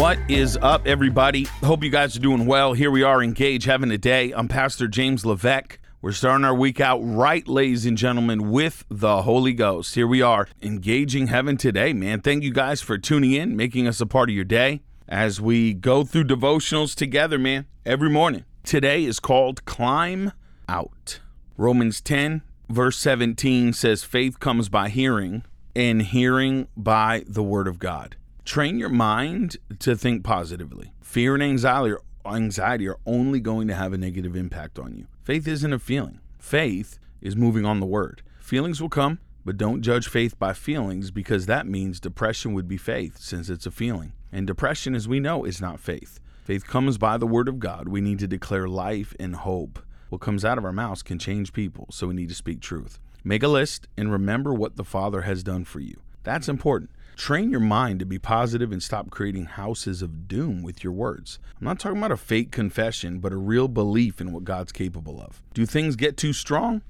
What is up, everybody? Hope you guys are doing well. Here we are, engaged, having a day. I'm Pastor James Levesque. We're starting our week out right, ladies and gentlemen, with the Holy Ghost. Here we are, engaging heaven today, man. Thank you guys for tuning in, making us a part of your day as we go through devotionals together, man, every morning. Today is called Climb Out. Romans 10, verse 17 says, Faith comes by hearing, and hearing by the word of God. Train your mind to think positively. Fear and anxiety are, anxiety are only going to have a negative impact on you. Faith isn't a feeling. Faith is moving on the word. Feelings will come, but don't judge faith by feelings because that means depression would be faith since it's a feeling. And depression, as we know, is not faith. Faith comes by the word of God. We need to declare life and hope. What comes out of our mouths can change people, so we need to speak truth. Make a list and remember what the Father has done for you. That's important. Train your mind to be positive and stop creating houses of doom with your words. I'm not talking about a fake confession, but a real belief in what God's capable of. Do things get too strong?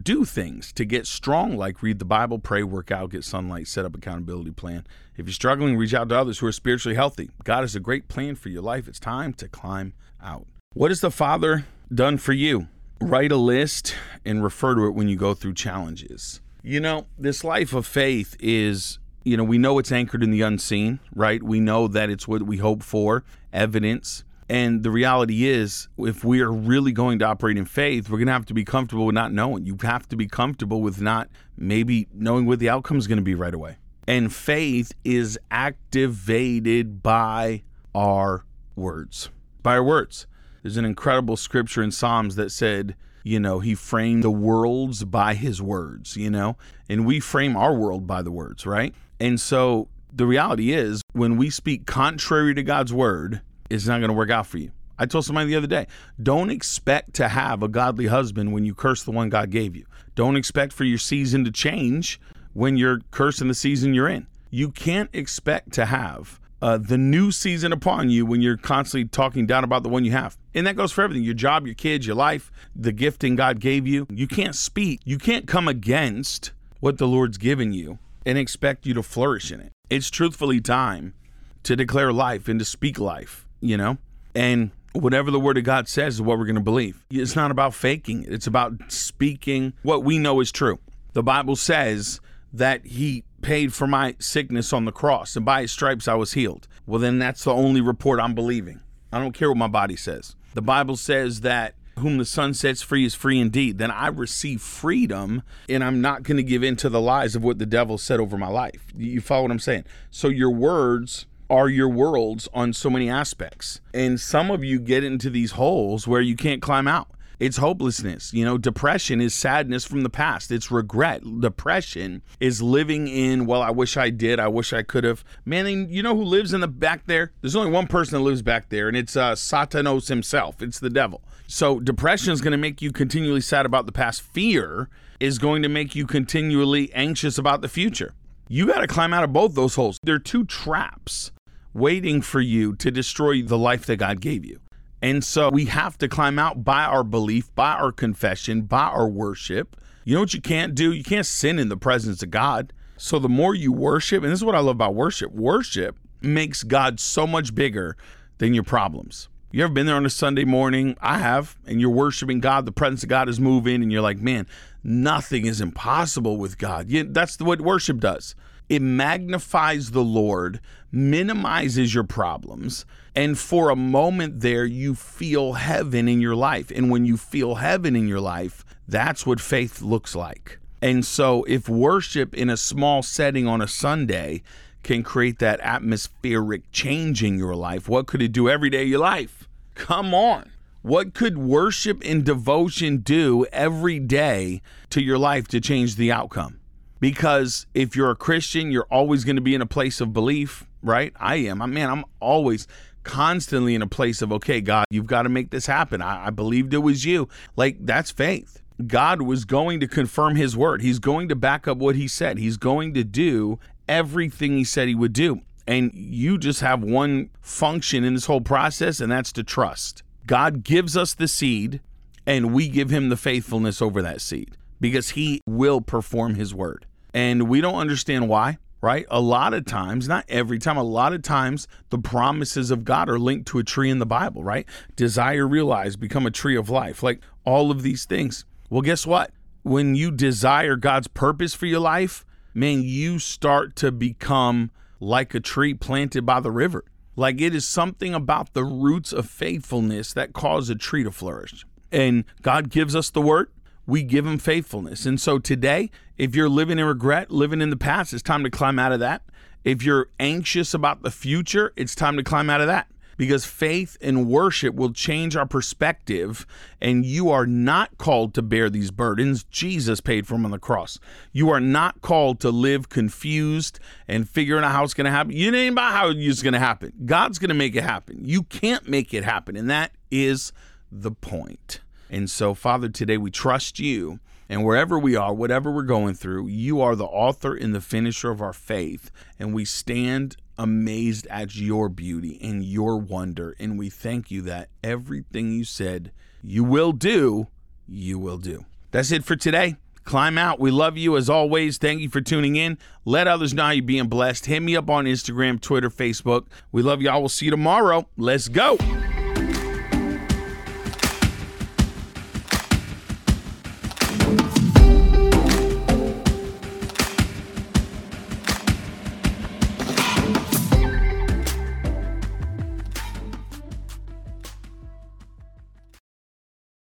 Do things to get strong, like read the Bible, pray, work out, get sunlight, set up accountability plan. If you're struggling, reach out to others who are spiritually healthy. God has a great plan for your life. It's time to climb out. What has the Father done for you? Write a list and refer to it when you go through challenges. You know, this life of faith is you know, we know it's anchored in the unseen, right? We know that it's what we hope for, evidence. And the reality is, if we are really going to operate in faith, we're going to have to be comfortable with not knowing. You have to be comfortable with not maybe knowing what the outcome is going to be right away. And faith is activated by our words. By our words. There's an incredible scripture in Psalms that said, you know, he framed the worlds by his words, you know, and we frame our world by the words, right? And so the reality is, when we speak contrary to God's word, it's not going to work out for you. I told somebody the other day, don't expect to have a godly husband when you curse the one God gave you. Don't expect for your season to change when you're cursing the season you're in. You can't expect to have uh, the new season upon you when you're constantly talking down about the one you have. And that goes for everything your job, your kids, your life, the gifting God gave you. You can't speak, you can't come against what the Lord's given you and expect you to flourish in it. It's truthfully time to declare life and to speak life, you know? And whatever the word of God says is what we're going to believe. It's not about faking it, it's about speaking what we know is true. The Bible says that he paid for my sickness on the cross, and by his stripes I was healed. Well, then that's the only report I'm believing. I don't care what my body says. The Bible says that whom the Son sets free is free indeed. Then I receive freedom, and I'm not going to give in to the lies of what the devil said over my life. You follow what I'm saying? So your words are your worlds on so many aspects. And some of you get into these holes where you can't climb out it's hopelessness. You know, depression is sadness from the past. It's regret. Depression is living in, well, I wish I did. I wish I could have. Man, you know who lives in the back there? There's only one person that lives back there, and it's uh, Satanos himself. It's the devil. So depression is going to make you continually sad about the past. Fear is going to make you continually anxious about the future. You got to climb out of both those holes. They're two traps waiting for you to destroy the life that God gave you. And so we have to climb out by our belief, by our confession, by our worship. You know what you can't do? You can't sin in the presence of God. So the more you worship, and this is what I love about worship worship makes God so much bigger than your problems. You ever been there on a Sunday morning? I have, and you're worshiping God, the presence of God is moving, and you're like, man, nothing is impossible with God. Yeah, that's what worship does. It magnifies the Lord, minimizes your problems, and for a moment there, you feel heaven in your life. And when you feel heaven in your life, that's what faith looks like. And so, if worship in a small setting on a Sunday can create that atmospheric change in your life, what could it do every day of your life? Come on. What could worship and devotion do every day to your life to change the outcome? Because if you're a Christian, you're always going to be in a place of belief, right? I am. I man, I'm always constantly in a place of okay, God, you've got to make this happen. I, I believed it was you. Like that's faith. God was going to confirm his word. He's going to back up what he said. He's going to do everything he said he would do. And you just have one function in this whole process, and that's to trust. God gives us the seed, and we give him the faithfulness over that seed because he will perform his word and we don't understand why. right? A lot of times, not every time, a lot of times, the promises of God are linked to a tree in the Bible, right? Desire, realize, become a tree of life, like all of these things. Well, guess what? When you desire God's purpose for your life, man, you start to become like a tree planted by the river. Like it is something about the roots of faithfulness that cause a tree to flourish. And God gives us the word, we give him faithfulness. And so today, if you're living in regret, living in the past, it's time to climb out of that. If you're anxious about the future, it's time to climb out of that because faith and worship will change our perspective. And you are not called to bear these burdens. Jesus paid for them on the cross. You are not called to live confused and figuring out how it's going to happen. You ain't about how it's going to happen. God's going to make it happen. You can't make it happen. And that is the point. And so, Father, today we trust you. And wherever we are, whatever we're going through, you are the author and the finisher of our faith. And we stand amazed at your beauty and your wonder. And we thank you that everything you said you will do, you will do. That's it for today. Climb out. We love you as always. Thank you for tuning in. Let others know you're being blessed. Hit me up on Instagram, Twitter, Facebook. We love y'all. We'll see you tomorrow. Let's go.